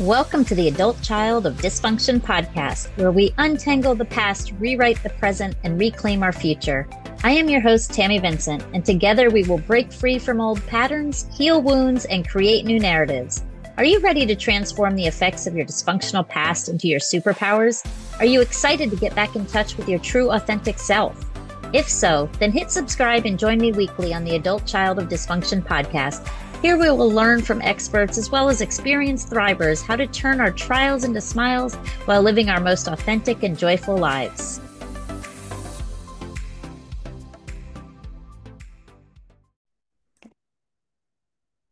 Welcome to the Adult Child of Dysfunction podcast, where we untangle the past, rewrite the present, and reclaim our future. I am your host, Tammy Vincent, and together we will break free from old patterns, heal wounds, and create new narratives. Are you ready to transform the effects of your dysfunctional past into your superpowers? Are you excited to get back in touch with your true, authentic self? If so, then hit subscribe and join me weekly on the Adult Child of Dysfunction podcast here we will learn from experts as well as experienced thrivers how to turn our trials into smiles while living our most authentic and joyful lives.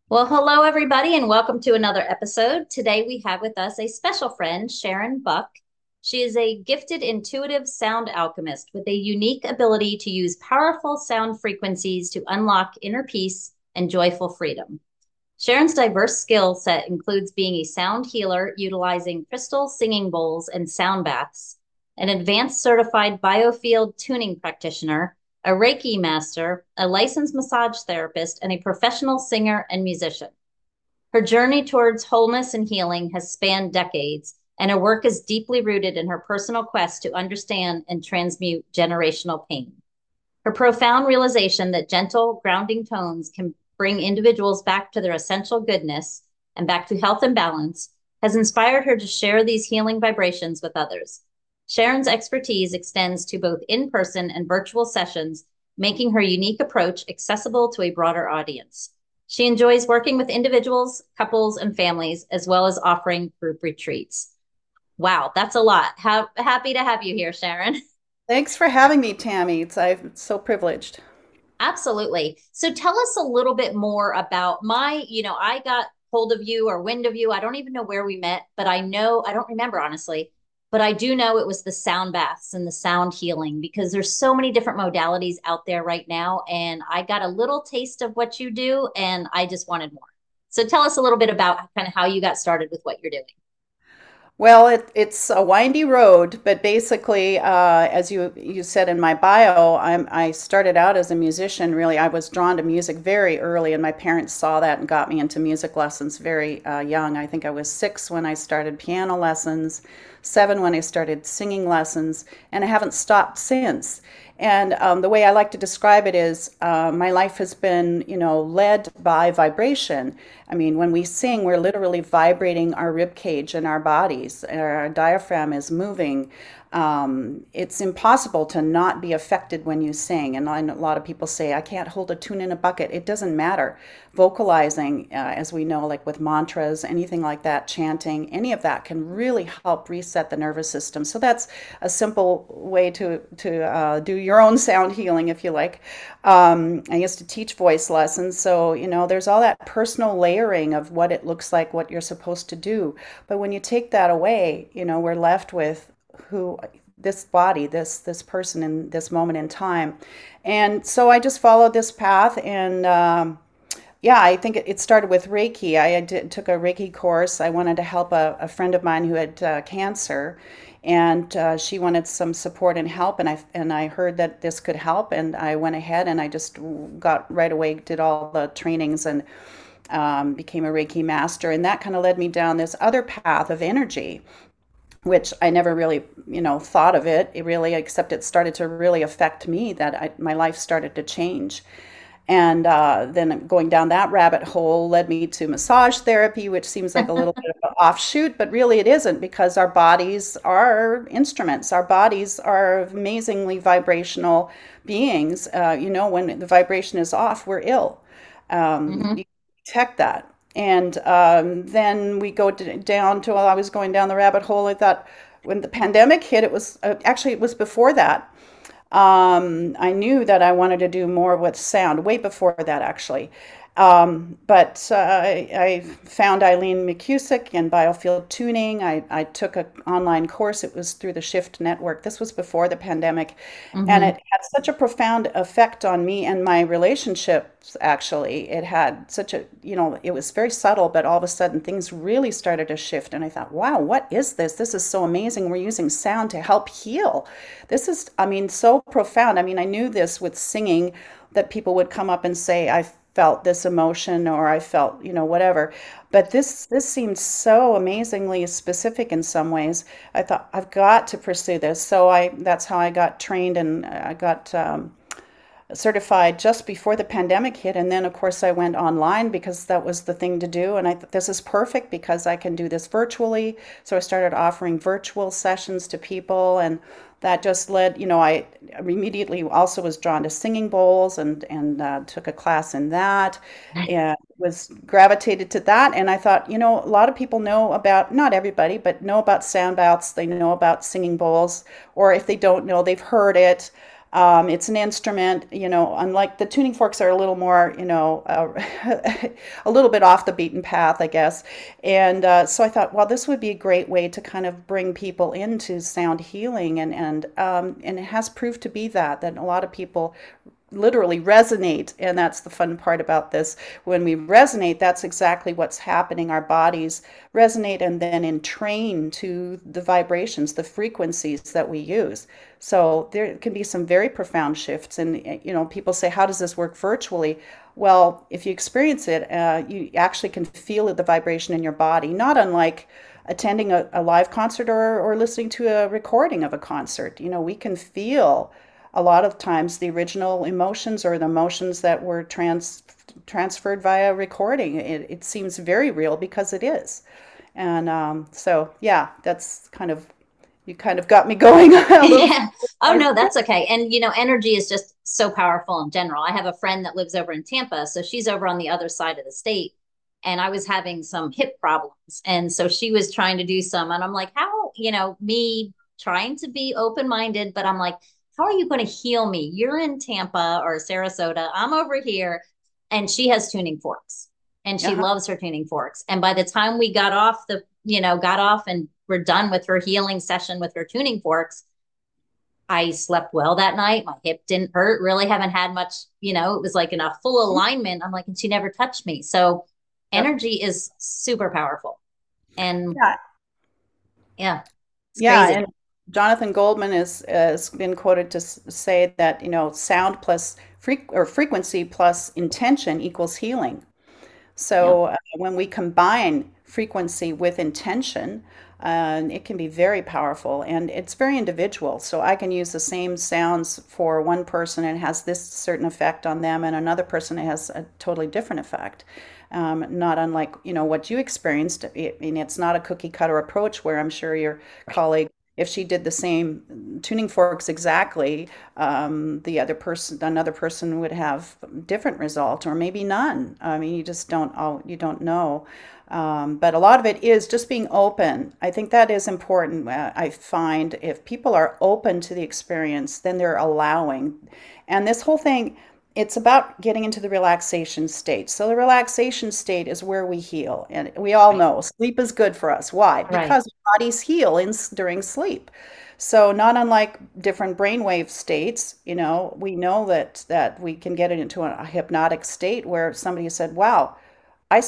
Well, hello, everybody, and welcome to another episode. Today we have with us a special friend, Sharon Buck. She is a gifted intuitive sound alchemist with a unique ability to use powerful sound frequencies to unlock inner peace and joyful freedom. Sharon's diverse skill set includes being a sound healer utilizing crystal singing bowls and sound baths, an advanced certified biofield tuning practitioner, a Reiki master, a licensed massage therapist, and a professional singer and musician. Her journey towards wholeness and healing has spanned decades, and her work is deeply rooted in her personal quest to understand and transmute generational pain. Her profound realization that gentle, grounding tones can bring individuals back to their essential goodness and back to health and balance has inspired her to share these healing vibrations with others. Sharon's expertise extends to both in person and virtual sessions, making her unique approach accessible to a broader audience. She enjoys working with individuals, couples, and families, as well as offering group retreats. Wow, that's a lot. Ha- happy to have you here, Sharon. Thanks for having me, Tammy. It's, I'm so privileged. Absolutely. So tell us a little bit more about my, you know, I got hold of you or wind of you. I don't even know where we met, but I know, I don't remember honestly, but I do know it was the sound baths and the sound healing because there's so many different modalities out there right now. And I got a little taste of what you do and I just wanted more. So tell us a little bit about kind of how you got started with what you're doing. Well, it, it's a windy road, but basically, uh, as you you said in my bio, I'm, I started out as a musician. Really, I was drawn to music very early, and my parents saw that and got me into music lessons very uh, young. I think I was six when I started piano lessons, seven when I started singing lessons, and I haven't stopped since. And um, the way I like to describe it is uh, my life has been, you know, led by vibration. I mean, when we sing, we're literally vibrating our rib cage and our bodies. Our diaphragm is moving um, it's impossible to not be affected when you sing. And a lot of people say, I can't hold a tune in a bucket. It doesn't matter. Vocalizing, uh, as we know, like with mantras, anything like that, chanting, any of that can really help reset the nervous system. So that's a simple way to, to uh, do your own sound healing, if you like. Um, I used to teach voice lessons. So, you know, there's all that personal layering of what it looks like, what you're supposed to do. But when you take that away, you know, we're left with who this body this this person in this moment in time. And so i just followed this path and um, yeah i think it, it, started with reiki. I did, took a reiki course. I wanted to help a, a friend of mine who had uh, cancer and uh, she wanted some support and help and i and i heard that this could help and i went ahead and i just got right away did all the trainings and um, became a reiki master. And that kind of led me down this other path of energy which I never really, you know, thought of it, it really, except it started to really affect me that I, my life started to change. And uh, then going down that rabbit hole led me to massage therapy, which seems like a little bit of an offshoot, but really it isn't because our bodies are instruments. Our bodies are amazingly vibrational beings. Uh, you know, when the vibration is off, we're ill. Um, mm-hmm. You detect that. And um, then we go down to, while I was going down the rabbit hole, I thought when the pandemic hit, it was uh, actually, it was before that. Um, I knew that I wanted to do more with sound, way before that, actually. Um, but uh, I, I, found Eileen McKusick in biofield tuning. I, I took an online course. It was through the Shift Network. This was before the pandemic. Mm-hmm. And it had such a profound effect on me and my relationships, actually. It had such a, you know, it was very subtle, but all of a sudden things really started to shift. And I thought, wow, what is this? This is so amazing. We're using sound to help heal. This is, I mean, so profound. I mean, I knew this with singing that people would come up and say, I felt this emotion or I felt, you know, whatever. But this this seemed so amazingly specific in some ways. I thought I've got to pursue this. So I that's how I got trained and I got um, certified just before the pandemic hit. And then, of course, I went online because that was the thing to do. And I thought this is perfect because I can do this virtually. So I started offering virtual sessions to people. And that just led, you know, I immediately also was drawn to singing bowls and, and uh, took a class in that and was gravitated to that. And I thought, you know, a lot of people know about, not everybody, but know about sound baths. They know about singing bowls. Or if they don't know, they've heard it. Um, it's an instrument, you know, unlike the tuning forks are a little more, you know, uh, a little bit off the beaten path, I guess. And uh, so I thought, well, this would be a great way to kind of bring people into sound healing, and and um, and it has proved to be that that a lot of people literally resonate and that's the fun part about this. When we resonate that's exactly what's happening. Our bodies resonate and then entrain to the vibrations the frequencies that we use. So there can be some very profound shifts and you know people say how does this work virtually? Well if you experience it uh, you actually can feel the vibration in your body not unlike attending a, a live concert or, or listening to a recording of a concert. You know we can feel a lot of times the original emotions or the emotions that were trans transferred via recording. It, it seems very real because it is. And um, so, yeah, that's kind of, you kind of got me going. yeah. Oh, no, that's okay. And, you know, energy is just so powerful in general. I have a friend that lives over in Tampa. So she's over on the other side of the state. And I was having some hip problems. And so she was trying to do some. And I'm like, how, you know, me trying to be open minded, but I'm like, how are you going to heal me? You're in Tampa or Sarasota. I'm over here. And she has tuning forks and she uh-huh. loves her tuning forks. And by the time we got off the, you know, got off and we're done with her healing session with her tuning forks, I slept well that night. My hip didn't hurt. Really haven't had much, you know, it was like in a full mm-hmm. alignment. I'm like, and she never touched me. So energy is super powerful. And yeah. Yeah. Yeah. Crazy. And Jonathan Goldman is, has been quoted to say that you know sound plus fre- or frequency plus intention equals healing. So yeah. uh, when we combine frequency with intention, uh, it can be very powerful and it's very individual. So I can use the same sounds for one person and it has this certain effect on them, and another person it has a totally different effect. Um, not unlike you know what you experienced. I mean, it's not a cookie cutter approach where I'm sure your colleague if she did the same tuning forks exactly, um, the other person, another person would have different result, or maybe none. I mean, you just don't, you don't know. Um, but a lot of it is just being open. I think that is important. Uh, I find if people are open to the experience, then they're allowing. And this whole thing, it's about getting into the relaxation state. So the relaxation state is where we heal, and we all know sleep is good for us. Why? Because right. bodies heal in during sleep. So not unlike different brainwave states, you know, we know that that we can get it into a, a hypnotic state where somebody said, "Wow, I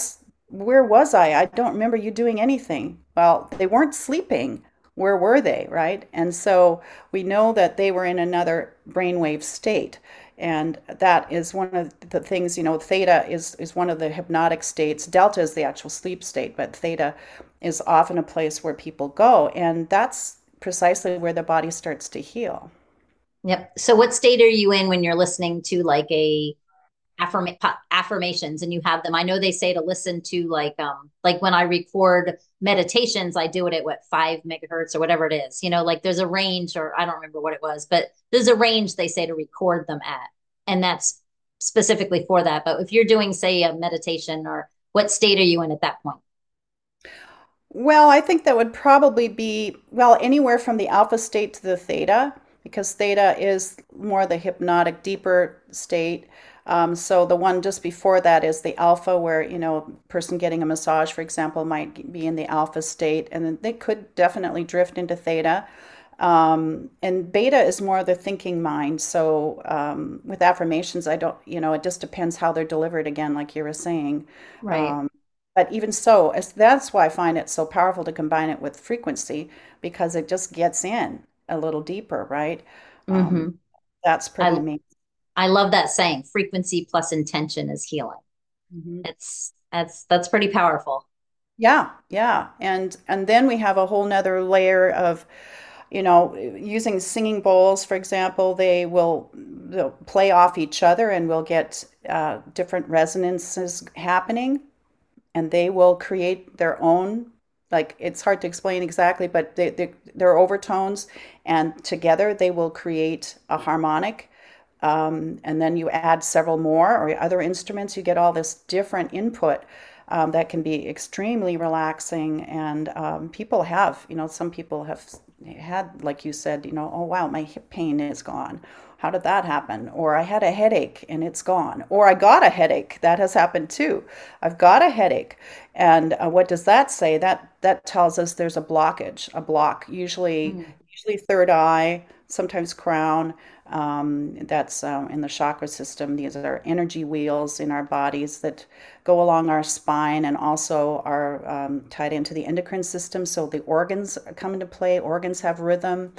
where was I? I don't remember you doing anything." Well, they weren't sleeping. Where were they, right? And so we know that they were in another brainwave state and that is one of the things you know theta is is one of the hypnotic states. Delta is the actual sleep state but theta is often a place where people go and that's precisely where the body starts to heal. Yep. So what state are you in when you're listening to like a affirm- affirmations and you have them. I know they say to listen to like um like when i record meditations i do it at what five megahertz or whatever it is you know like there's a range or i don't remember what it was but there's a range they say to record them at and that's specifically for that. But if you're doing say a meditation or what state are you in at that point? Well i think that would probably be well anywhere from the alpha state to the theta because theta is more the hypnotic deeper state um, so the one just before that is the alpha, where you know, a person getting a massage, for example, might be in the alpha state, and then they could definitely drift into theta. Um, and beta is more the thinking mind. So um, with affirmations, I don't, you know, it just depends how they're delivered. Again, like you were saying, right. Um, but even so, as, that's why I find it so powerful to combine it with frequency because it just gets in a little deeper, right? Um, mm-hmm. that's pretty I, amazing. I love that saying, frequency plus intention is healing. Mhm. It's that's that's pretty powerful. Yeah, yeah. And and then we have a whole nother layer of, you know, using singing bowls, for example, they will they'll play off each other and we'll get uh, different resonances happening, and they will create their own, like it's hard to explain exactly, but they, they they're overtones, and together they will create a harmonic. Um, and then you add several more or other instruments, you get all this different input um, that can be extremely relaxing. And um, people have, you know, some people have had, like you said, you know, oh wow, my hip pain is gone. How did that happen? Or I had a headache and it's gone. Or I got a headache. That has happened too. I've got a headache. And uh, what does that say? That that tells us there's a blockage, a block, usually Mm. usually third eye, sometimes crown. Um, that's um, in the chakra system. These are energy wheels in our bodies that go along our spine and also are um, tied into the endocrine system. So the organs come into play. Organs have rhythm.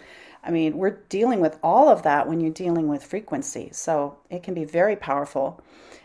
I mean, we're dealing with all of that when you're dealing with frequency. So it can be very powerful.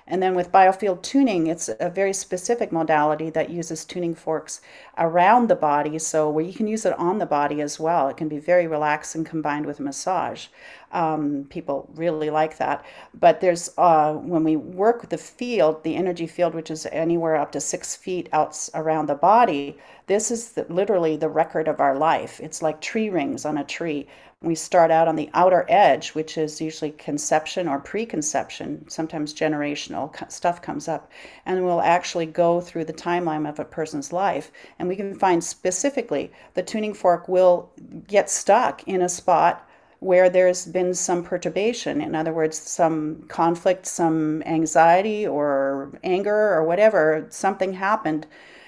And then with biofield tuning, it's a very specific modality that uses tuning forks around the body. So where you can use it on the body as well. It can be very relaxing combined with massage. Um, people really like that. But there's uh, when we work with the field, the energy field, which is anywhere up to six feet out around the body. This is the, literally the record of our life. It's like tree rings on a tree. We start out on the outer edge, which is usually conception or preconception, sometimes generational stuff comes up, and we'll actually go through the timeline of a person's life. And we can find specifically the tuning fork will get stuck in a spot where there's been some perturbation. In other words, some conflict, some anxiety or anger or whatever, something happened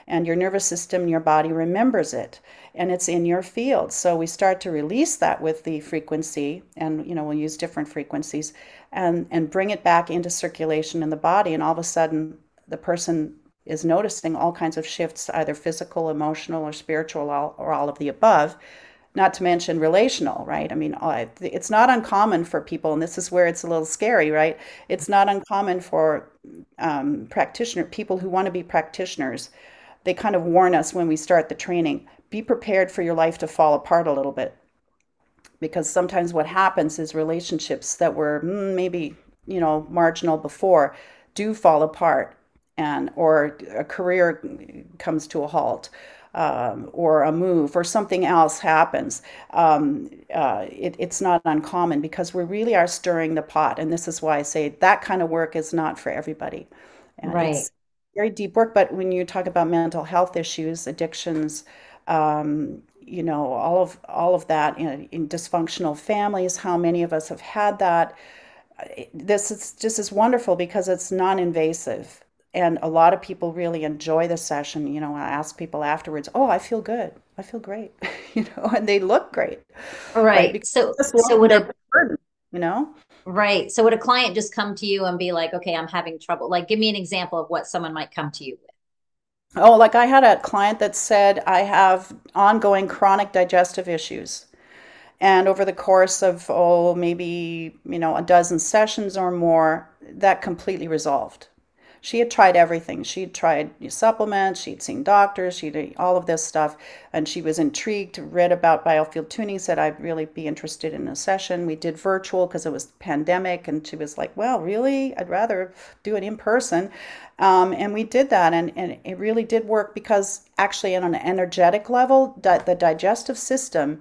and your nervous system, your body remembers it and it's in your field. So we start to release that with the frequency and you know we'll use different frequencies and and bring it back into circulation in the body and all of a sudden the person is noticing all kinds of shifts either physical, emotional or spiritual or all of the above not to mention relational, right? I mean, it's not uncommon for people, and this is where it's a little scary, right? It's not uncommon for um, practitioner people who want to be practitioners. They kind of warn us when we start the training: be prepared for your life to fall apart a little bit, because sometimes what happens is relationships that were mm, maybe you know marginal before do fall apart, and or a career comes to a halt um, or a move or something else happens, um, uh, it, it's not uncommon because we really are stirring the pot. And this is why I say that kind of work is not for everybody. Uh, Right. it's very deep work, but when you talk about mental health issues, addictions, um, you know, all of all of that in, in dysfunctional families, how many of us have had that? This is just is wonderful because it's non-invasive and a lot of people really enjoy the session you know i ask people afterwards oh i feel good i feel great you know and they look great right right. So so would a burden you know right. So would a client just come to you and be like, okay, I'm having trouble. Like, give me an example of what someone might come to you with. oh like i had a client that said i have ongoing chronic digestive issues and over the course of oh maybe you know a dozen sessions or more that completely resolved she had tried everything. She had tried new supplements, she'd seen doctors, she'd all of this stuff, and she was intrigued, read about biofield tuning, said I'd really be interested in a session. We did virtual because it was pandemic, and she was like, Well, really? I'd rather do it in person. Um, and we did that, and, and it really did work because actually, on an energetic level, di- the digestive system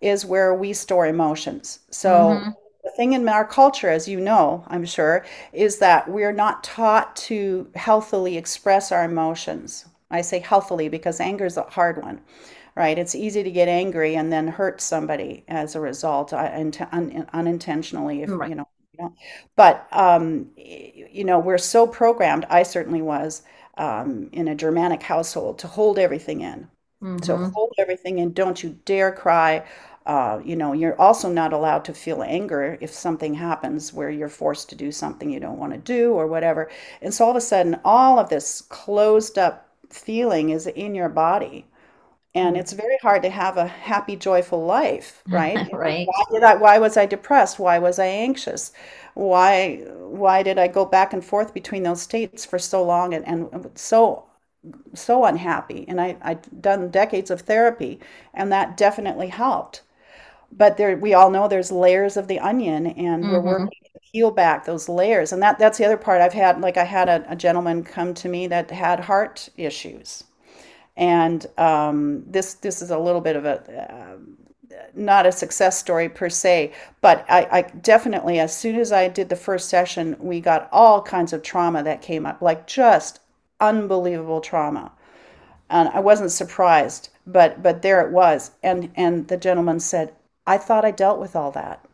is where we store emotions. So hmm the thing in our culture, as you know, I'm sure, is that we're not taught to healthily express our emotions. I say healthily because anger is a hard one, right? It's easy to get angry and then hurt somebody as a result, uh, un- unintentionally, if Right. you know. You know. But um, you know, we're so programmed. I certainly was um, in a Germanic household to hold everything in so hmm hold everything in. Don't you dare cry. Uh, you know, you're also not allowed to feel anger if something happens where you're forced to do something you don't want to do or whatever. And so all of a sudden, all of this closed up feeling is in your body And it's very hard to have a happy, joyful life, right? Right. why did I, why was I depressed? Why was I anxious? Why, why did I go back and forth between those states for so long and, and so, so unhappy? And I, I'd done decades of therapy, and that definitely helped. But there, we all know there's layers of the onion, and we're hmm working to peel back those layers. And that, that's the other part. I've had, like, I had a, a gentleman come to me that had heart issues and um, this this is a little bit of a uh, not a success story per se, but I, I definitely as soon as I did the first session, we got all kinds of trauma that came up, like just unbelievable trauma, and I wasn't surprised, but but there it was, and and the gentleman said, I thought I dealt with all that.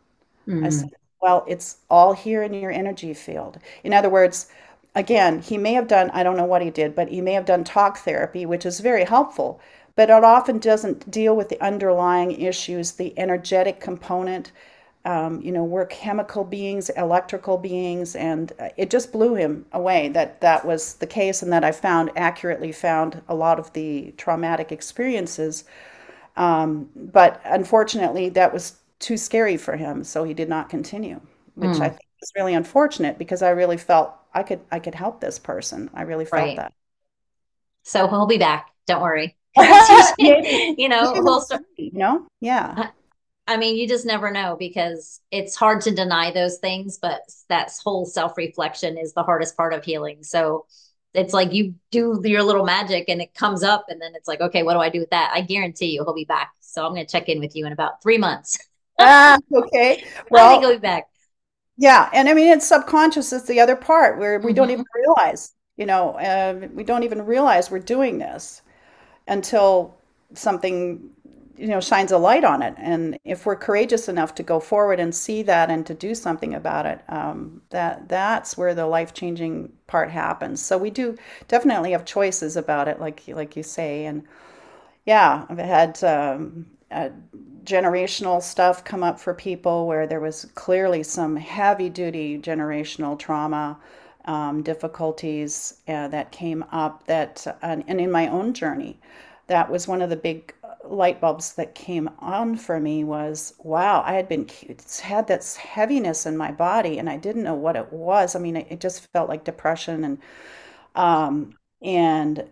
I Mm. said, well, it's all here in your energy field. In other words, again, he may have done, I don't know what he did, but he may have done talk therapy, which is very helpful, but it often doesn't deal with the underlying issues, the energetic component. Um, you know, we're chemical beings, electrical beings, and uh, it just blew him away that that was the case, and that I found accurately found a lot of the traumatic experiences um, but unfortunately, that was too scary for him, so he did not continue, which I Mm. think is really unfortunate because I really felt I could I could help this person. I really felt Right. that. So he'll be back. Don't worry. It's Maybe, usually, you know, we'll start. you know? Yeah. I mean, you just never know because it's hard to deny those things, but that whole self-reflection is the hardest part of healing. So it's like you do your little magic and it comes up, and then it's like, okay, what do I do with that? I guarantee you he'll be back. So I'm going to check in with you in about three months. Ah, okay. I think he'll be back. yeah, and I mean it's subconscious is the other part where we don't even realize, you know, uh, we don't even realize we're doing this. until something you know shines a light on it. And if we're courageous enough to go forward and see that and to do something about it um, that that's where the life-changing part happens. So we do definitely have choices about it like like you say. And yeah i've had um, uh, generational stuff come up for people where there was clearly some heavy duty generational trauma um, difficulties uh, that came up that and, and in my own journey that was one of the big light bulbs that came on for me was wow i had been had this heaviness in my body and i didn't know what it was i mean it, just felt like depression and um and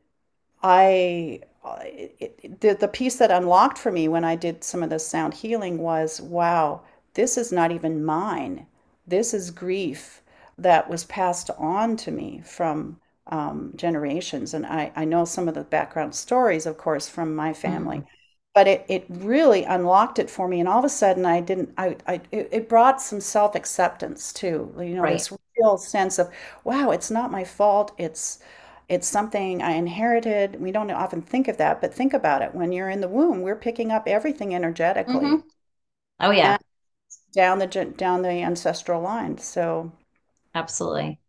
I it, it, the the piece that unlocked for me when I did some of the sound healing was, wow, this is not even mine. This is grief that was passed on to me from um, generations. And I, I know some of the background stories, of course, from my family, hmm but it, it really unlocked it for me. And all of a sudden, I didn't, I, I, it, it brought some self-acceptance too. You know, Right. this real sense of, wow, it's not my fault. It's, it's something I inherited. We don't often think of that, but think about it. When you're in the womb, we're picking up everything energetically Oh, yeah. down the down the ancestral line. So, Absolutely.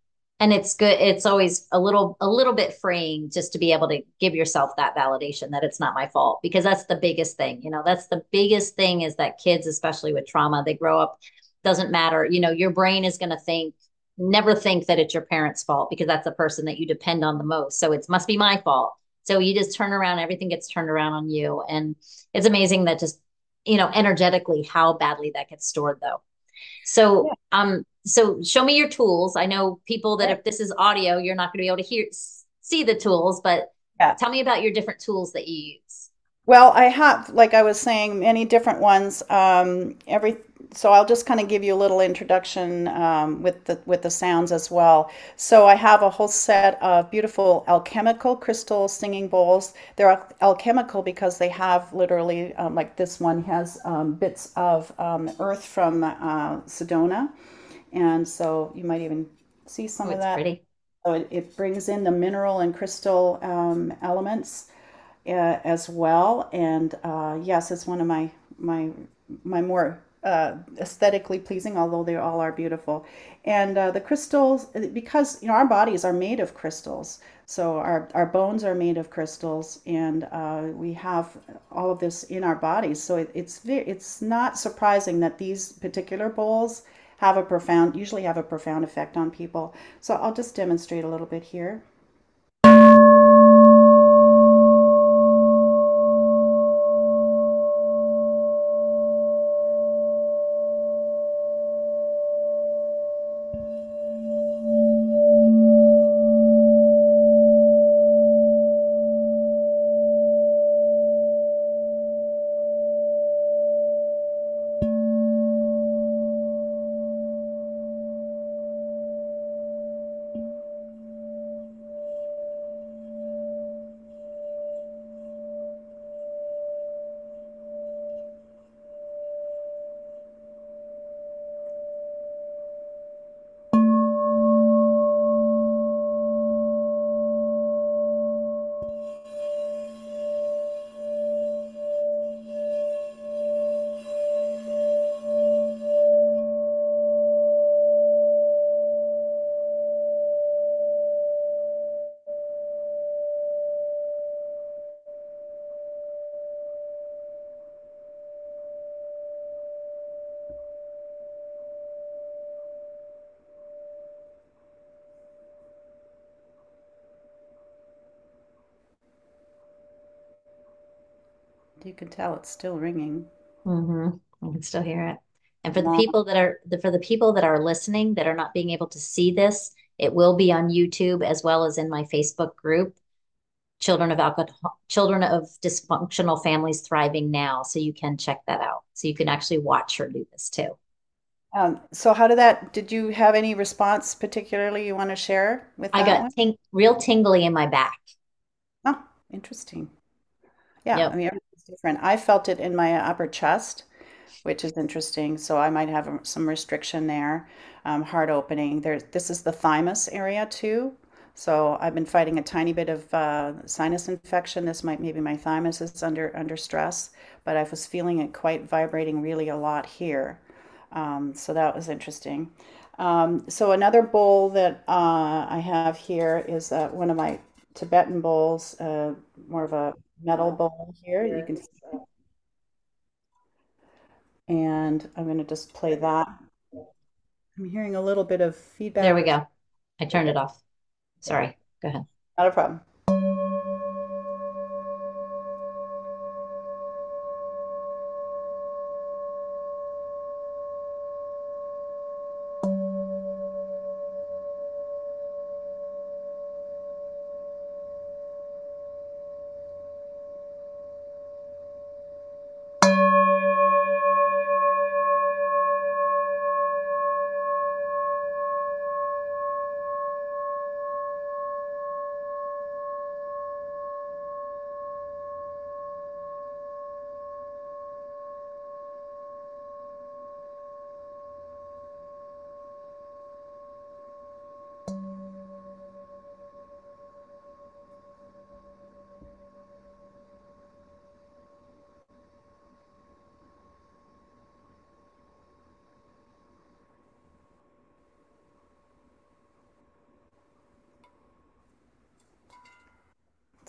And it's good. It's always a little a little bit freeing just to be able to give yourself that validation that it's not my fault because that's the biggest thing. You know, that's the biggest thing is that kids, especially with trauma, they grow up, doesn't matter. You know, your brain is going to think, never think that it's your parents' fault because that's the person that you depend on the most. So it must be my fault. So you just turn around, everything gets turned around on you. And it's amazing that just, you know, energetically how badly that gets stored though. So, yeah. um, so show me your tools. I know people that if this is audio, you're not going to be able to hear, see the tools, but Yeah. tell me about your different tools that you use. Well, I have, like I was saying, many different ones. Um, every so I'll just kind of give you a little introduction um, with the with the sounds as well. So I have a whole set of beautiful alchemical crystal singing bowls. They're al- alchemical because they have literally, um, like this one has um, bits of um, earth from uh, Sedona, and so you might even see Oh, some of it's that. pretty. So it, it brings in the mineral and crystal um, elements uh, as well. And uh, yes, it's one of my my my more uh, aesthetically pleasing, although they all are beautiful. And uh, the crystals, because you know our bodies are made of crystals, so our our bones are made of crystals, and uh, we have all of this in our bodies. So it, it's it's not surprising that these particular bowls have a profound, usually have a profound effect on people. So I'll just demonstrate a little bit here. You can tell it's still ringing. Mm-hmm. I can still hear it. And for the people that are the, for the people that are listening that are not being able to see this, it will be on YouTube as well as in my Facebook group, Children of Alcohol, Children of Dysfunctional Families Thriving Now. So you can check that out. So you can actually watch her do this too. Um, so how did that, did you have any response particularly you want to share with I got ting real tingly in my back. Oh, interesting. Yeah, I mean, different. I felt it in my upper chest, which is interesting. So I might have um, some restriction there. Um, heart opening. There's this is the thymus area too. So I've been fighting a tiny bit of uh, sinus infection. This might maybe my thymus is under under stress, but I was feeling it quite vibrating really a lot here. Um, so that was interesting. Um, so another bowl that uh, I have here is uh, one of my Tibetan bowls, uh, more of a metal bowl here. You can, see. and I'm going to just play that. I'm hearing a little bit of feedback. There we go. I turned it off. Sorry. Go ahead. Not a problem.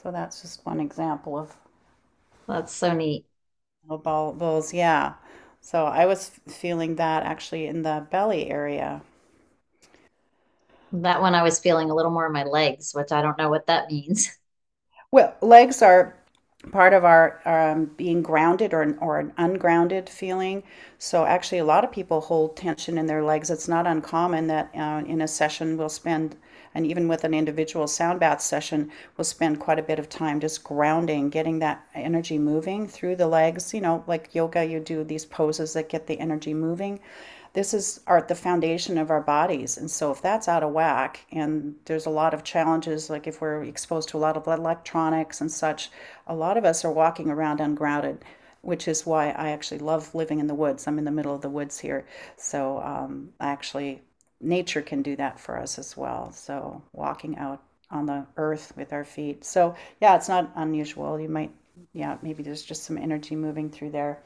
So that's just one example of That's so neat. ball bowls. Yeah. So I was feeling that actually in the belly area. That one I was feeling a little more in my legs, which I don't know what that means. Well, legs are part of our um, being grounded or an, or an ungrounded feeling. So actually, a lot of people hold tension in their legs. It's not uncommon that uh, in a session we'll spend, and even with an individual sound bath session, we'll spend quite a bit of time just grounding, getting that energy moving through the legs. You know, like yoga, you do these poses that get the energy moving this is our the foundation of our bodies and so if that's out of whack and there's a lot of challenges like if we're exposed to a lot of electronics and such a lot of us are walking around ungrounded which is why i actually love living in the woods i'm in the middle of the woods here so um, actually nature can do that for us as well. So walking out on the earth with our feet. So yeah it's not unusual. You might yeah maybe there's just some energy moving through there.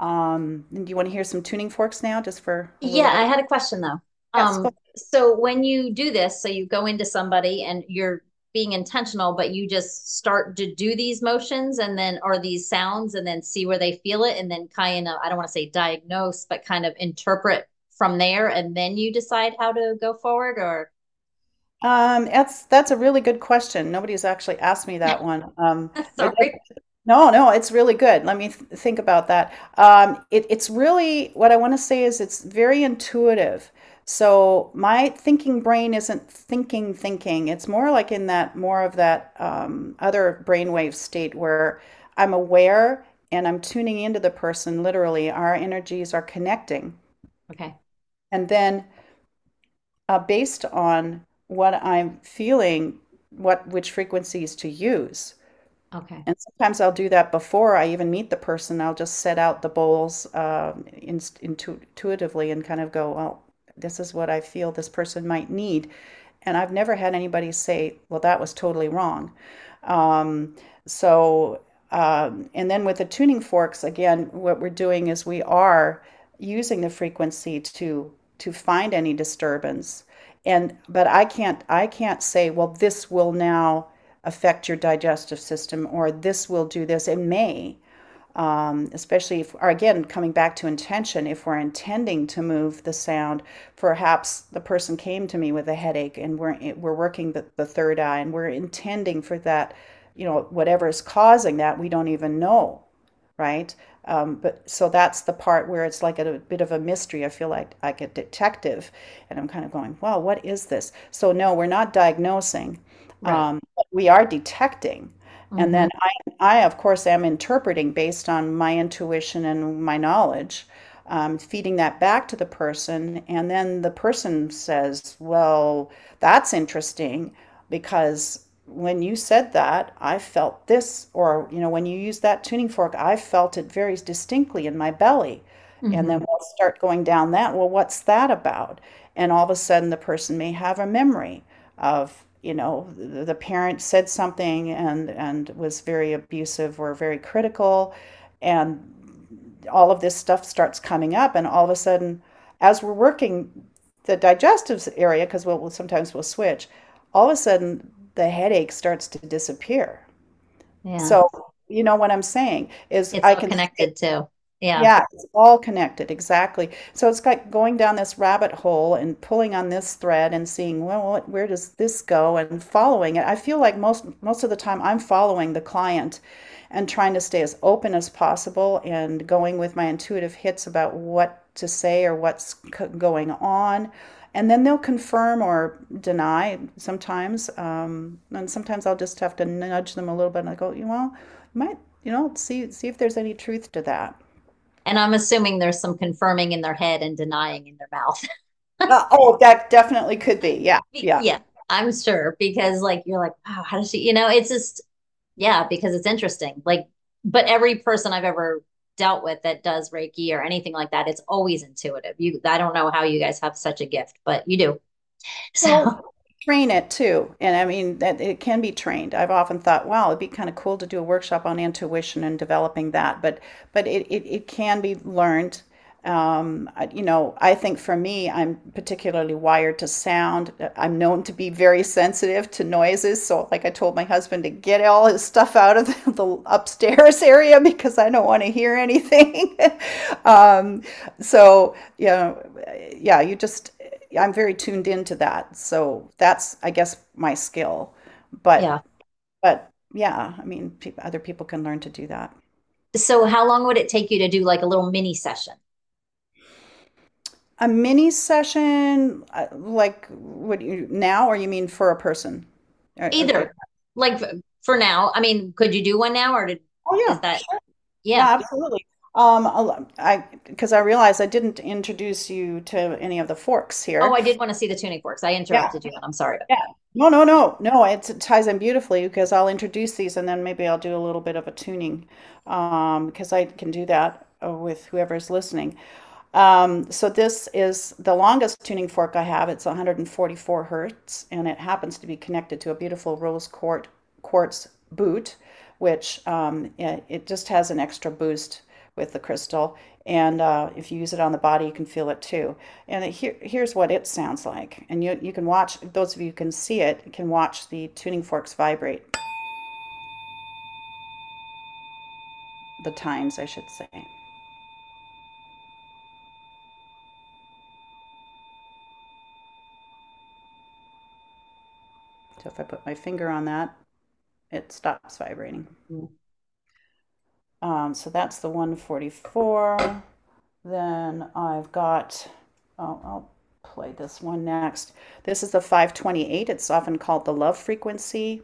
Um, do you want to hear some tuning forks now, just for Yeah, I had a question though. Yes, Um, so when you do this, so you go into somebody and you're being intentional, but you just start to do these motions and then or these sounds and then see where they feel it and then kind of, I don't want to say diagnose, but kind of interpret from there and then you decide how to go forward or Um, that's that's a really good question. Nobody's actually asked me that one. Um, sorry. no, no, it's really good. Let me th think about that. Um, it, it's really what I want to say is it's very intuitive. So my thinking brain isn't thinking thinking. It's more like in that more of that um, other brainwave state where I'm aware and I'm tuning into the person. Literally, our energies are connecting, Okay. And then uh, based on what I'm feeling, what which frequencies to use. Okay. And sometimes I'll do that before I even meet the person. I'll just set out the bowls um, in, intu intuitively and kind of go, well, this is what I feel this person might need. And I've never had anybody say, well, that was totally wrong. Um, so, um, and then with the tuning forks, again, what we're doing is we are using the frequency to to find any disturbance. And but I can't I can't say, well, this will now affect your digestive system or this will do this. It may, um, especially if, or again, coming back to intention, if we're intending to move the sound, perhaps the person came to me with a headache and we're, we're working the, the third eye and we're intending for that, you know, whatever is causing that, we don't even know. right? Um, but so that's the part where it's like a, a bit of a mystery. I feel like like a detective, and I'm kind of going, "Well, what is this?" So no, we're not diagnosing. Right. Um, we are detecting, and then hmm I, I of course am interpreting based on my intuition and my knowledge, um, feeding that back to the person, and then the person says, "Well, that's interesting because." When you said that, I felt this, or you know, when you used that tuning fork, I felt it very distinctly in my belly. And then hmm we'll start going down that. Well, what's that about? And all of a sudden, the person may have a memory of, you know, the, the parent said something and and was very abusive or very critical, and all of this stuff starts coming up, and all of a sudden, as we're working the digestive area, because we'll, we'll sometimes we'll switch, all of a sudden the headache starts to disappear. Yeah. So, you know what I'm saying is It's I can connected too. Yeah. yeah, it's all connected, exactly. So it's like going down this rabbit hole and pulling on this thread and seeing, well, what, where does this go and following it. I feel like most most of the time I'm following the client and trying to stay as open as possible and going with my intuitive hits about what to say or what's c- going on. And then they'll confirm or deny sometimes. Um, and sometimes I'll just have to nudge them a little bit and I go, you know, you might, you know, see see if there's any truth to that. And I'm assuming there's some confirming in their head and denying in their mouth. Uh, oh, that definitely could be. Yeah, yeah. Yeah, I'm sure because like you're like, wow, how does she, you know, it's just yeah, because it's interesting. Like, but every person I've ever dealt with that does Reiki or anything like that, it's always intuitive. You, I don't know how you guys have such a gift, but you do. So Well, train it too. And I mean, that it can be trained. I've often thought, wow, it'd be kind of cool to do a workshop on intuition and developing that. But but it, it, it can be learned. Um, you know, I think for me, I'm particularly wired to sound. I'm known to be very sensitive to noises. So, like I told my husband to get all his stuff out of the, the upstairs area because I don't want to hear anything. um, so, you know, yeah, you just I'm very tuned into that. So that's, I guess, my skill. But, yeah. but yeah, I mean, other people can learn to do that. So how long would it take you to do like a little mini session? A mini session, uh, like what you now, or you mean for a person? Uh, uh, Either like for now. I mean, could you do one now or did, Oh is yeah, that, sure. yeah. Yeah, absolutely. Um, I'll- because I realized I didn't introduce you to any of the forks here Oh. I did want to see the tuning forks. I Yeah, interrupted you and I'm sorry about yeah. that. No, no, no, no. It ties in beautifully because I'll introduce these and then maybe I'll do a little bit of a tuning um, because I can do that with whoever's listening. Um, so this is the longest tuning fork I have. It's 144 hertz, and it happens to be connected to a beautiful rose quart, quartz boot, which um, it, it just has an extra boost with the crystal. And uh, if you use it on the body, you can feel it too. And it, here, here's what it sounds like. And you, you can watch, those of you who can see it, can watch the tuning forks vibrate. The tines, I should say. So if I put my finger on that, it stops vibrating. Um, so that's the 144. Then I've got, oh, I'll play this one next. This is the 528. It's often called the love frequency.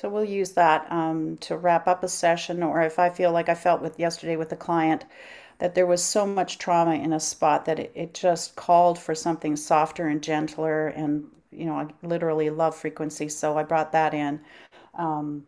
So we'll use that um, to wrap up a session, or if I feel like I felt with yesterday with the client, that there was so much trauma in a spot that it, it just called for something softer and gentler and, you know, I literally love frequency. So I brought that in. Um,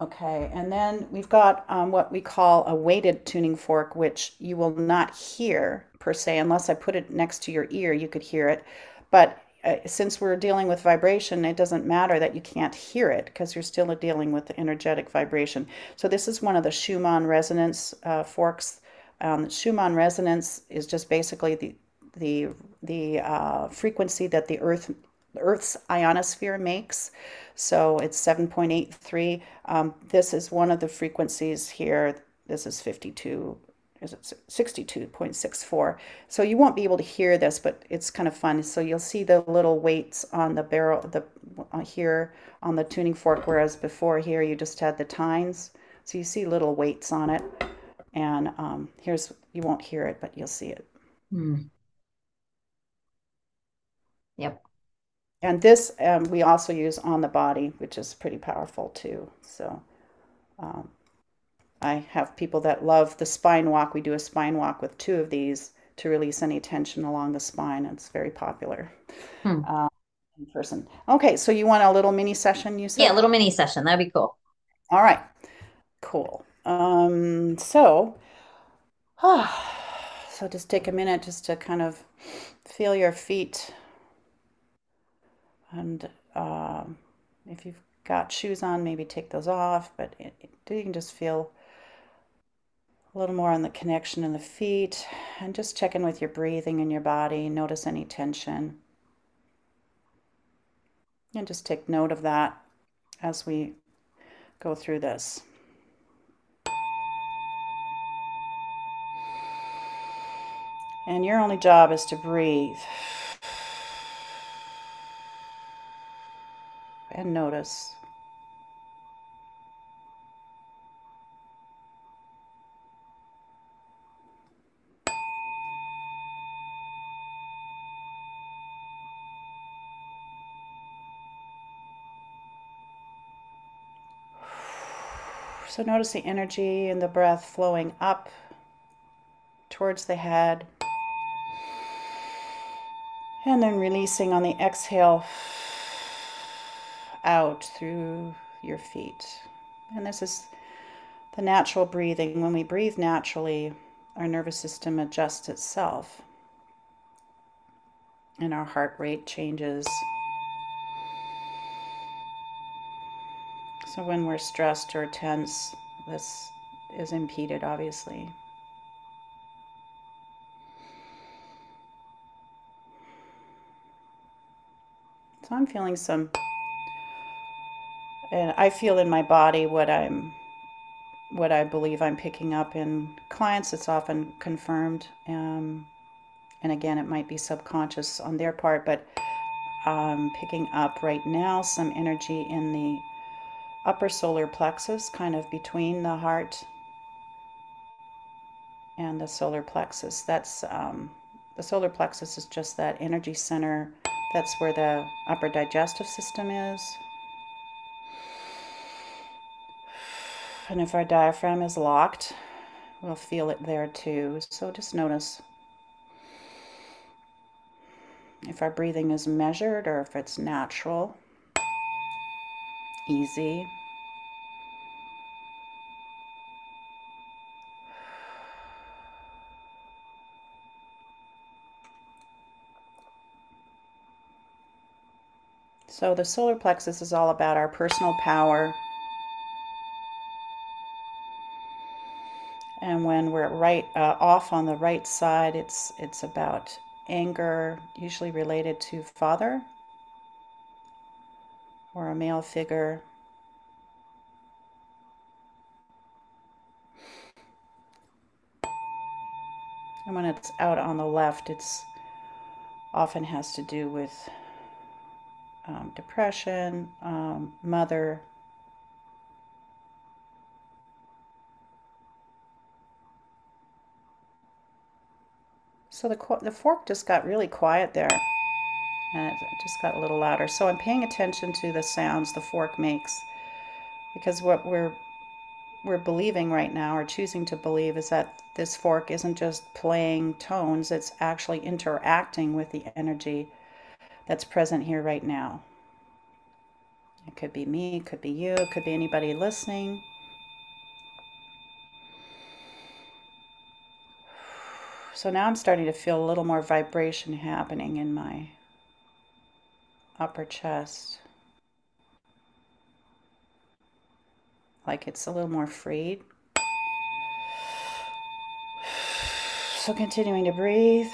okay, and then we've got um, what we call a weighted tuning fork, which you will not hear per se, unless I put it next to your ear, you could hear it. But uh, since we're dealing with vibration, it doesn't matter that you can't hear it because you're still dealing with the energetic vibration. So this is one of the Schumann resonance uh, forks. Um, Schumann resonance is just basically the the the uh, frequency that the Earth Earth's ionosphere makes. So it's 7.83. Um, this is one of the frequencies here. This is 52 is it 62.64 so you won't be able to hear this but it's kind of fun so you'll see the little weights on the barrel the uh, here on the tuning fork whereas before here you just had the tines so you see little weights on it and um, here's you won't hear it but you'll see it Hmm. Yep. and this um, we also use on the body which is pretty powerful too so um, I have people that love the spine walk. We do a spine walk with two of these to release any tension along the spine. It's very popular Hmm. uh, in person. Okay, so you want a little mini session, you said Yeah, a little mini session. That'd be cool. All right, cool. Um, so, so just take a minute just to kind of feel your feet and um, if you've got shoes on, maybe take those off, but it, it- you can just feel a little more on the connection in the feet and just check in with your breathing in your body. Notice any tension and just take note of that as we go through this. And your only job is to breathe and notice. So notice the energy and the breath flowing up towards the head and then releasing on the exhale out through your feet. And this is the natural breathing. When we breathe naturally, our nervous system adjusts itself and our heart rate changes. So when we're stressed or tense, this is impeded, obviously. So I'm feeling some, and I feel in my body what I'm, what I believe I'm picking up in clients. It's often confirmed, um, and again, it might be subconscious on their part, but I'm picking up right now some energy in the upper solar plexus, kind of between the heart and the solar plexus. That's um, the solar plexus is just that energy center. That's where the upper digestive system is. And if our diaphragm is locked, we'll feel it there too. So just notice if our breathing is measured or if it's natural, easy. So the solar plexus is all about our personal power. And when we're right uh, off on the right side, it's it's about anger, usually related to father or a male figure. And when it's out on the left, it's often has to do with um, depression, um, mother. So the the fork just got really quiet there, and it just got a little louder. So I'm paying attention to the sounds the fork makes, because what we're we're believing right now, or choosing to believe, is that this fork isn't just playing tones; it's actually interacting with the energy that's present here right now. It could be me, it could be you, it could be anybody listening. So now I'm starting to feel a little more vibration happening in my upper chest. Like it's a little more freed. So continuing to breathe.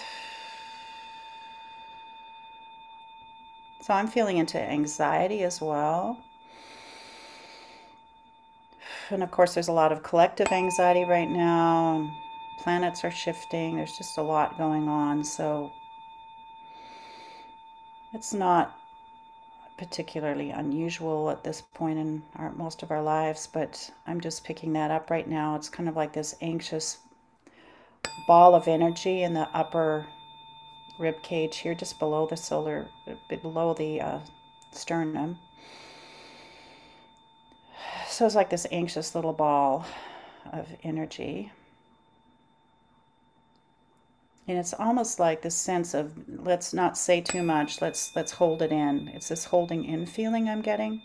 So I'm feeling into anxiety as well. And of course, there's a lot of collective anxiety right now. planets are shifting. There's just a lot going on. So it's not particularly unusual at this point in our, most of our lives, but I'm just picking that up right now. It's kind of like this anxious ball of energy in the upper rib cage here, just below the solar, below the uh, sternum. So it's like this anxious little ball of energy. And it's almost like this sense of let's not say too much, let's let's hold it in. It's this holding in feeling I'm getting.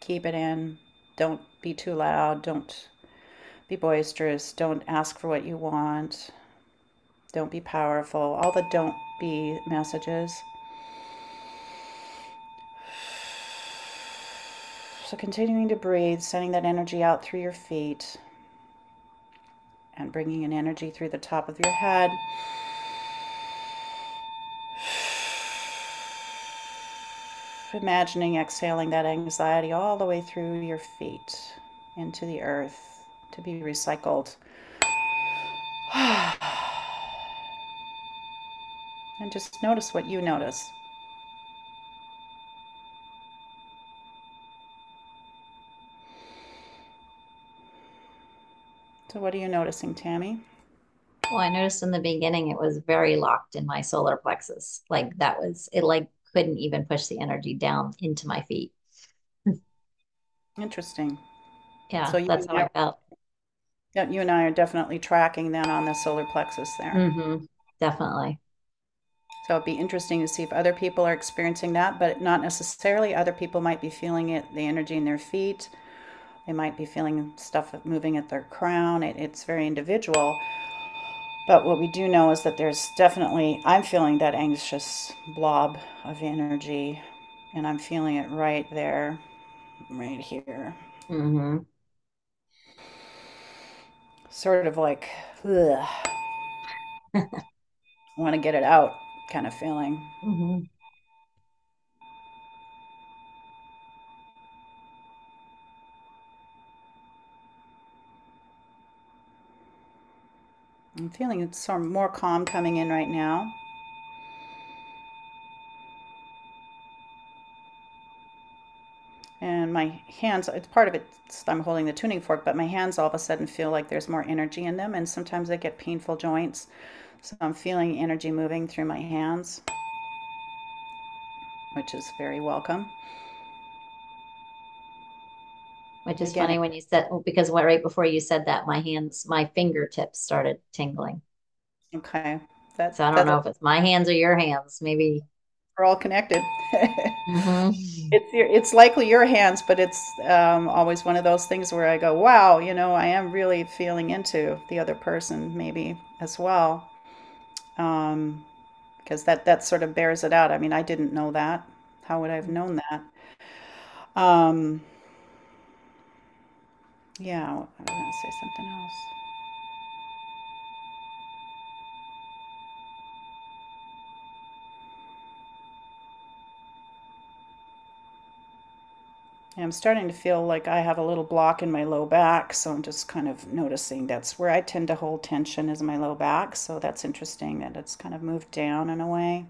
Keep it in. Don't be too loud. Don't be boisterous. Don't ask for what you want. Don't be powerful. All the don't be messages. So continuing to breathe, sending that energy out through your feet and bringing an energy through the top of your head. Imagining exhaling that anxiety all the way through your feet into the earth to be recycled. and just notice what you notice. So, what are you noticing, Tammy? Well, I noticed in the beginning it was very locked in my solar plexus. Like that was it like couldn't even push the energy down into my feet. Interesting. Yeah, so that's how I felt. Yeah, you and I are definitely tracking then on the solar plexus there. Mm-hmm, definitely. So it'd be interesting to see if other people are experiencing that, but not necessarily. Other people might be feeling it, the energy in their feet. They might be feeling stuff moving at their crown. It, it's very individual. But what we do know is that there's definitely, I'm feeling that anxious blob of energy, and I'm feeling it right there, right here. Mm-hmm. Sort of like, ugh. want to get it out kind of feeling. Mm-hmm. I'm feeling some more calm coming in right now. And my hands, it's part of it, I'm holding the tuning fork, but my hands all of a sudden feel like there's more energy in them. And sometimes I get painful joints. So I'm feeling energy moving through my hands, which is very welcome. Which is Again, funny when you said, because right before you said that, my hands, my fingertips started tingling. Okay. That's, so I don't know if it's my hands or your hands. Maybe we're all connected. mm-hmm. It's it's likely your hands, but it's um, always one of those things where I go, wow, you know, I am really feeling into the other person, maybe as well um, because that that sort of bears it out. I mean, I didn't know that. How would I have known that? Um, yeah, I was going to say something else. I'm starting to feel like I have a little block in my low back, so I'm just kind of noticing that's where I tend to hold tension is my low back. So that's interesting that it's kind of moved down in a way.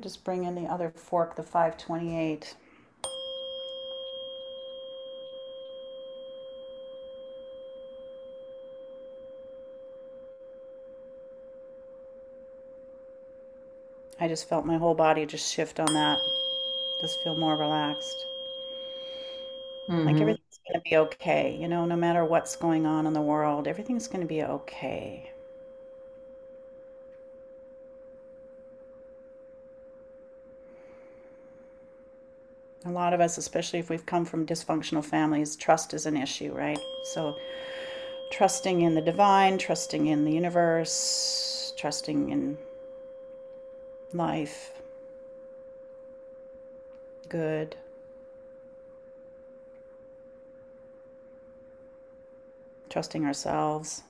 I'm going to just bring in the other fork, the 528. I just felt my whole body just shift on that. Just feel more relaxed. Mm-hmm. Like everything's going to be okay. You know, no matter what's going on in the world, everything's going to be okay. a lot of us, especially if we've come from dysfunctional families, trust is an issue, right? So trusting in the divine, trusting in the universe, trusting in life, good. Trusting ourselves.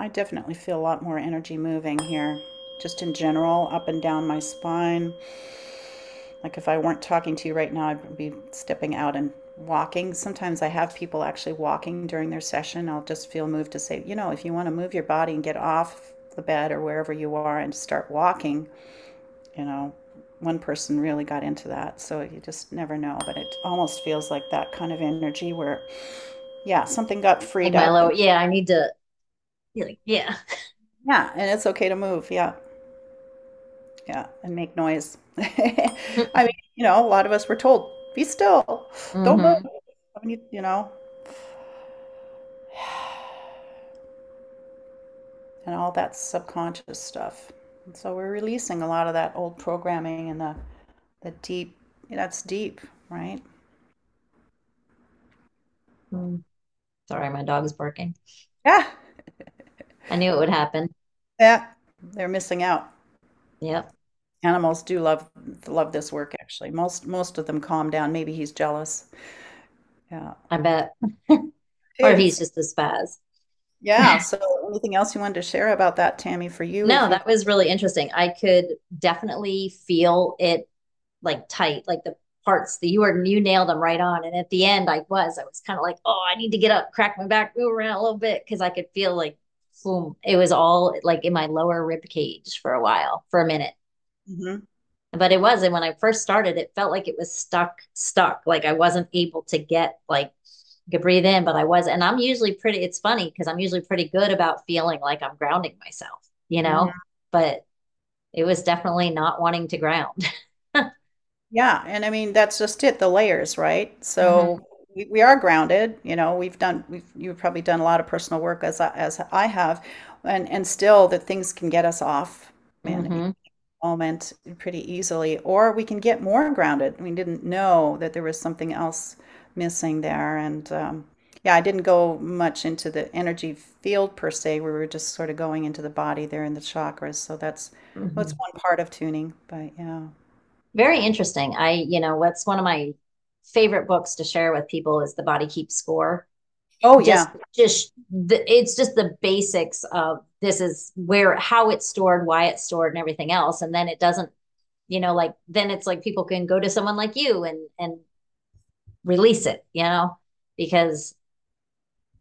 I definitely feel a lot more energy moving here, just in general, up and down my spine. Like if I weren't talking to you right now, I'd be stepping out and walking. Sometimes I have people actually walking during their session. I'll just feel moved to say, you know, if you want to move your body and get off the bed or wherever you are and start walking, you know, one person really got into that. So you just never know. But it almost feels like that kind of energy where, yeah, something got freed Like my up. yeah, I need to like, yeah. Yeah, and it's okay to move. Yeah, yeah, and make noise. I mean, you know, a lot of us were told, be still, don't move. hmm I mean, you know, and all that subconscious stuff. And so we're releasing a lot of that old programming and the the deep. That's deep, right? Sorry, my dog's barking. Yeah, I knew it would happen. yeah. They're missing out. Yep, Animals do love love this work actually. Most most of them calm down. Maybe he's jealous. Yeah. I bet. Or he's just a spaz. Yeah. So anything else you wanted to share about that, Tammy, for you? No, that was really interesting. I could definitely feel it like tight, like the parts that you were you nailed them right on. And at the end, I was, I was kind of like, oh, I need to get up, crack my back, move around a little bit because I could feel like, boom, it was all like in my lower rib cage for a while, for a minute. hmm But it wasn't when I first started, it felt like it was stuck, stuck. Like I wasn't able to get like could breathe in, but I was, and I'm usually pretty, it's funny because I'm usually pretty good about feeling like I'm grounding myself, you know, hmm but it was definitely not wanting to ground. Yeah, and I mean that's just it, the layers, right? So we, we are grounded, you know, we've done we've you've probably done a lot of personal work as I, as I have, and and still that things can get us off in a hmm moment pretty easily, or we can get more grounded. We didn't know that there was something else missing there, and um, yeah, I didn't go much into the energy field per se. We were just sort of going into the body there in the chakras, so that's that's hmm one part of tuning, but yeah. Very interesting. I, you know, what's one of my favorite books to share with people is The Body Keeps Score. Oh Just, yeah. just the, it's just the basics of this is where, how it's stored, why it's stored, and everything else. And then it doesn't, you know, like then it's like people can go to someone like you and and release it, you know, because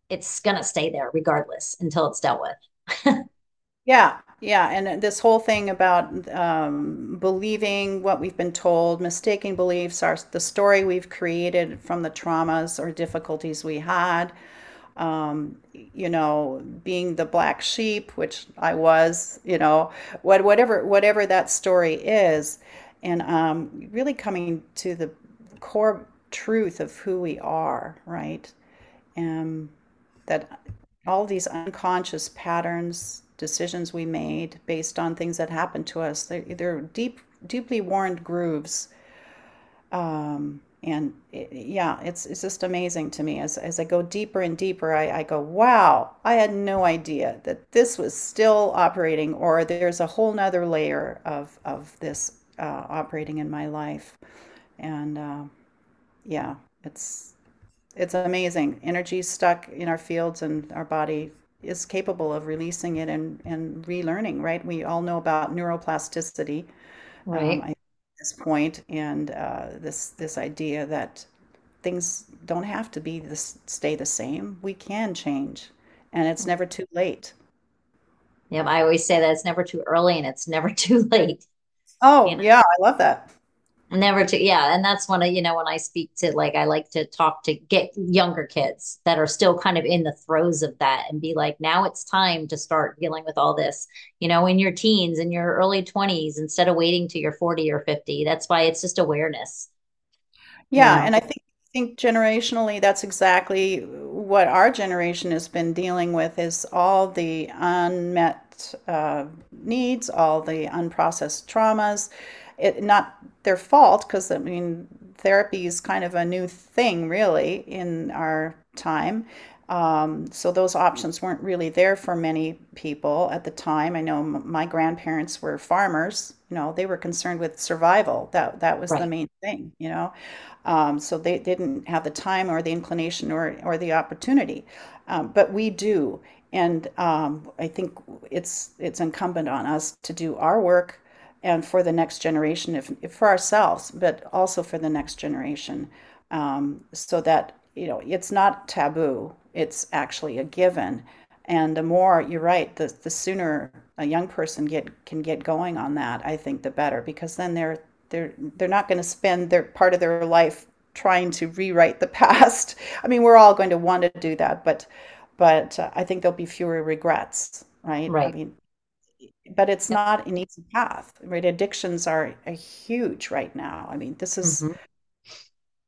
it's gonna stay there regardless until it's dealt with. Yeah, yeah, and this whole thing about um, believing what we've been told, mistaken beliefs, are the story we've created from the traumas or difficulties we had. Um, you know, being the black sheep, which I was, you know, what whatever whatever that story is, and um, really coming to the core truth of who we are, right? and that all these unconscious patterns, decisions we made based on things that happened to us, they're, they're deep, deeply worn grooves. Um, and it, yeah, it's it's just amazing to me as as I go deeper and deeper. I, I go, wow, I had no idea that this was still operating, or there's a whole nother layer of of this uh, operating in my life. And uh, yeah, it's it's amazing. Energy stuck in our fields and our body is capable of releasing it and, and relearning, right? We all know about neuroplasticity um, Right. at this point and uh, this this idea that things don't have to be this stay the same. We can change, and it's never too late. Yeah, I always say that it's never too early and it's never too late. Oh, You know, yeah, I love that. Never too, yeah. And that's when I, you know, when I speak to like, I like to talk to get younger kids that are still kind of in the throes of that and be like, now it's time to start dealing with all this, you know, in your teens, in your early 20s, instead of waiting to your 40 or 50. That's why it's just awareness, you Yeah, know. and I think I think generationally, that's exactly what our generation has been dealing with is all the unmet uh, needs, all the unprocessed traumas. It not their fault because I mean therapy is kind of a new thing really in our time. Um, so those options weren't really there for many people at the time. I know m- my grandparents were farmers. You know, they were concerned with survival. That that was the Right. main thing. You know, um, so they didn't have the time or the inclination or or the opportunity. Um, but we do, and um, I think it's it's incumbent on us to do our work and for the next generation, if, if for ourselves, but also for the next generation, um, so that you know it's not taboo. It's actually a given. And the more you're right the, the sooner a young person get can get going on that i think the better because then they're they're they're not going to spend their part of their life trying to rewrite the past. I mean we're all going to want to do that but but uh, i think there'll be fewer regrets right? I Right. mean but it's Yep. not an easy path right addictions are, are huge right now i mean this is hmm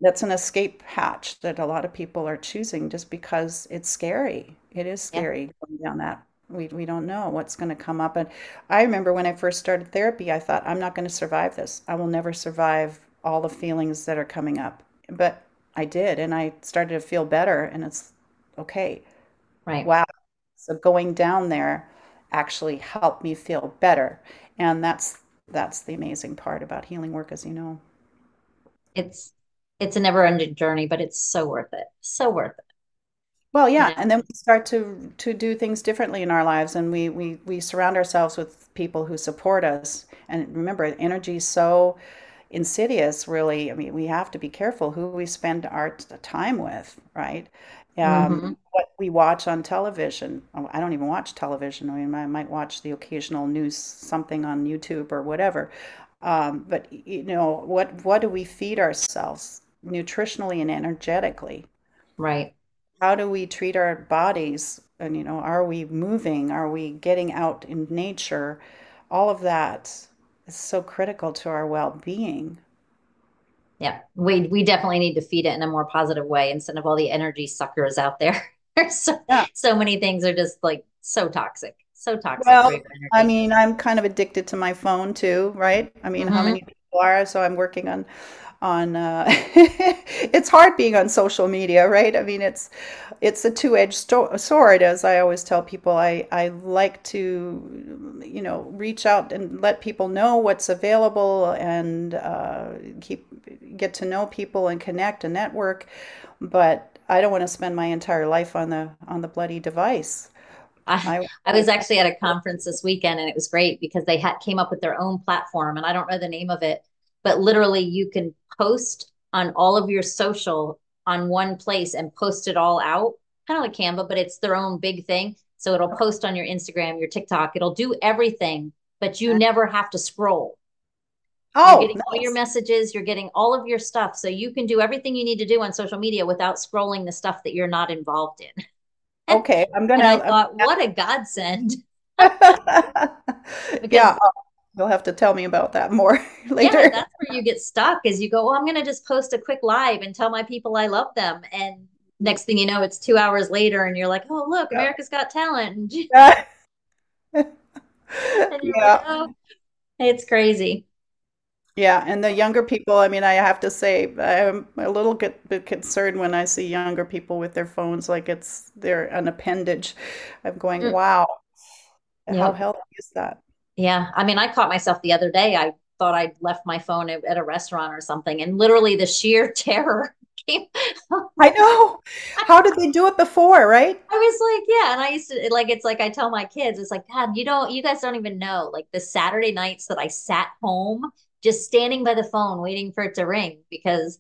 that's an escape hatch that a lot of people are choosing just because it's scary. It is Yeah. scary going down that. We we don't know what's going to come up. And I remember when I first started therapy, I thought, I'm not going to survive this. I will never survive all the feelings that are coming up. But I did, and I started to feel better, and it's okay. Right. Wow. So going down there actually help me feel better. And that's that's the amazing part about healing work, as you know. It's it's a never ending journey, but it's so worth it. So worth it, Well, you yeah, know? and then we start to to do things differently in our lives, and we we we surround ourselves with people who support us. And remember, energy is so insidious, really. I mean, we have to be careful who we spend our time with, right? Um, hmm what we watch on television. Oh, I don't even watch television. I mean, I might watch the occasional news, something on YouTube or whatever. Um, but you know, what what do we feed ourselves nutritionally and energetically? Right. how do we treat our bodies and you know are we moving are we getting out in nature all of that is so critical to our well-being Yeah. We we definitely need to feed it in a more positive way instead of all the energy suckers out there. There's so yeah. so many things are just like so toxic, so toxic well i mean i'm kind of addicted to my phone too right? I mean how hmm many people are? So i'm working on on uh it's hard being on social media right? I mean it's it's a two-edged sto- sword as i always tell people. I i like to you know reach out and let people know what's available and uh keep get to know people and connect and network. But i don't want to spend my entire life on the on the bloody device I i was actually at a conference this weekend and it was great because they had came up with their own platform and I don't know the name of it, but literally you can post on all of your social on one place and post it all out, kind of like Canva, but it's their own big thing. So it'll post on your Instagram, your TikTok, it'll do everything, but you never have to scroll. You're oh getting all your messages, you're getting all of your stuff. So you can do everything you need to do on social media without scrolling the stuff that you're not involved in. okay i'm gonna I'm thought, what a godsend. yeah You'll have to tell me about that more later. yeah, that's where you get stuck is you go, oh, I'm gonna just post a quick live and tell my people I love them. And next thing you know, it's two hours later and you're like, oh, look, Yeah. America's Got Talent. And, Yeah. you're like, oh, it's crazy. Yeah. And the younger people, I mean, I have to say, I'm a little bit, bit concerned when I see younger people with their phones like it's they're an appendage. I'm going, Mm, wow, how healthy is that? Yeah. I mean, I caught myself the other day. I thought I'd left my phone at, at a restaurant or something, and literally the sheer terror came. I know. How did they do it before, right? I was like, yeah. And I used to like, it's like I tell my kids, it's like, God, you don't, you guys don't even know. Like the Saturday nights that I sat home, just standing by the phone, waiting for it to ring because,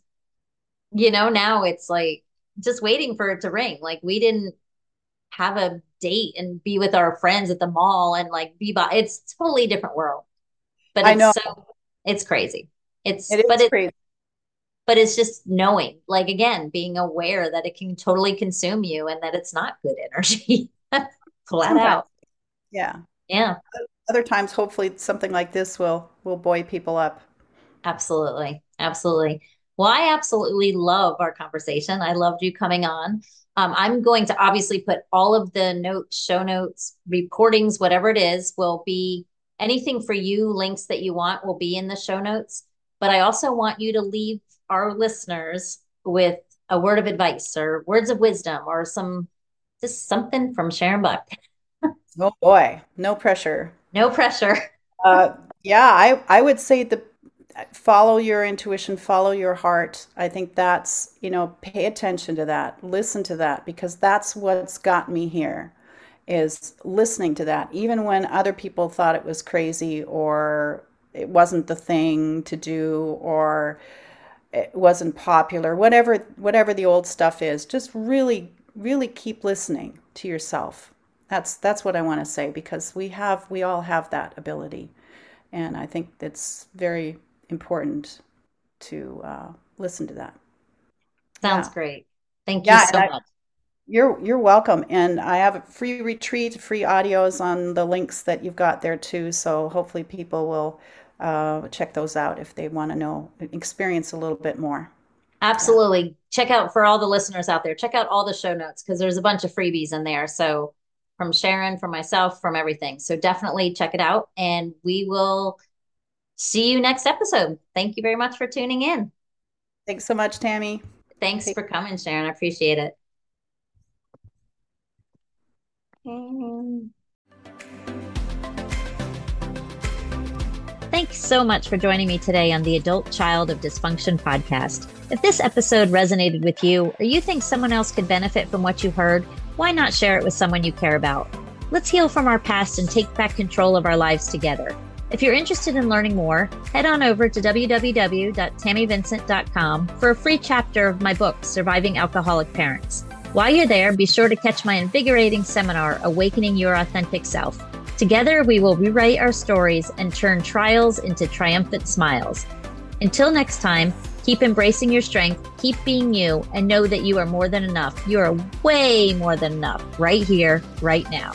you know, now it's like just waiting for it to ring. Like we didn't have a date and be with our friends at the mall and like be by, it's totally different world, but I it's know. so, it's crazy. It's, It but it's crazy. but it's just knowing, like again, being aware that it can totally consume you and that it's not good energy. Flat out. yeah. Yeah, Other times, hopefully, something like this will will buoy people up. absolutely. Absolutely. Well, I absolutely love our conversation. I loved you coming on. Um, I'm going to obviously put all of the notes, show notes, recordings, whatever it is, will be anything for you, links that you want will be in the show notes. But I also want you to leave our listeners with a word of advice or words of wisdom or some just something from Sharon Buck. oh boy, no pressure. No pressure. uh, yeah, I, I would say the follow your intuition, follow your heart. I think that's, you know, pay attention to that, listen to that, because that's what's got me here is listening to that, even when other people thought it was crazy or it wasn't the thing to do or it wasn't popular, whatever whatever the old stuff is, just really, really keep listening to yourself. That's that's what I want to say because we have we all have that ability, and I think it's very important to uh, listen to that. Sounds yeah. great. Thank you yeah, so much. You're you're welcome, and I have a free retreat, free audios on the links that you've got there too. So hopefully people will uh, check those out if they want to know, experience a little bit more. Absolutely, yeah. check out for all the listeners out there. Check out all the show notes because there's a bunch of freebies in there. So from Sharon, from myself, from everything. So definitely check it out, and we will see you next episode. Thank you very much for tuning in. Thanks so much, Tammy. Thanks for coming, Sharon. I appreciate it. Thanks so much for joining me today on the Adult Child of Dysfunction podcast. If this episode resonated with you or you think someone else could benefit from what you heard, why not share it with someone you care about? Let's heal from our past and take back control of our lives together. If you're interested in learning more, head on over to www.tammyvincent.com for a free chapter of my book, Surviving Alcoholic Parents. While you're there, be sure to catch my invigorating seminar, Awakening Your Authentic Self. Together, we will rewrite our stories and turn trials into triumphant smiles. Until next time, keep embracing your strength, keep being you, and know that you are more than enough. You are way more than enough right here, right now.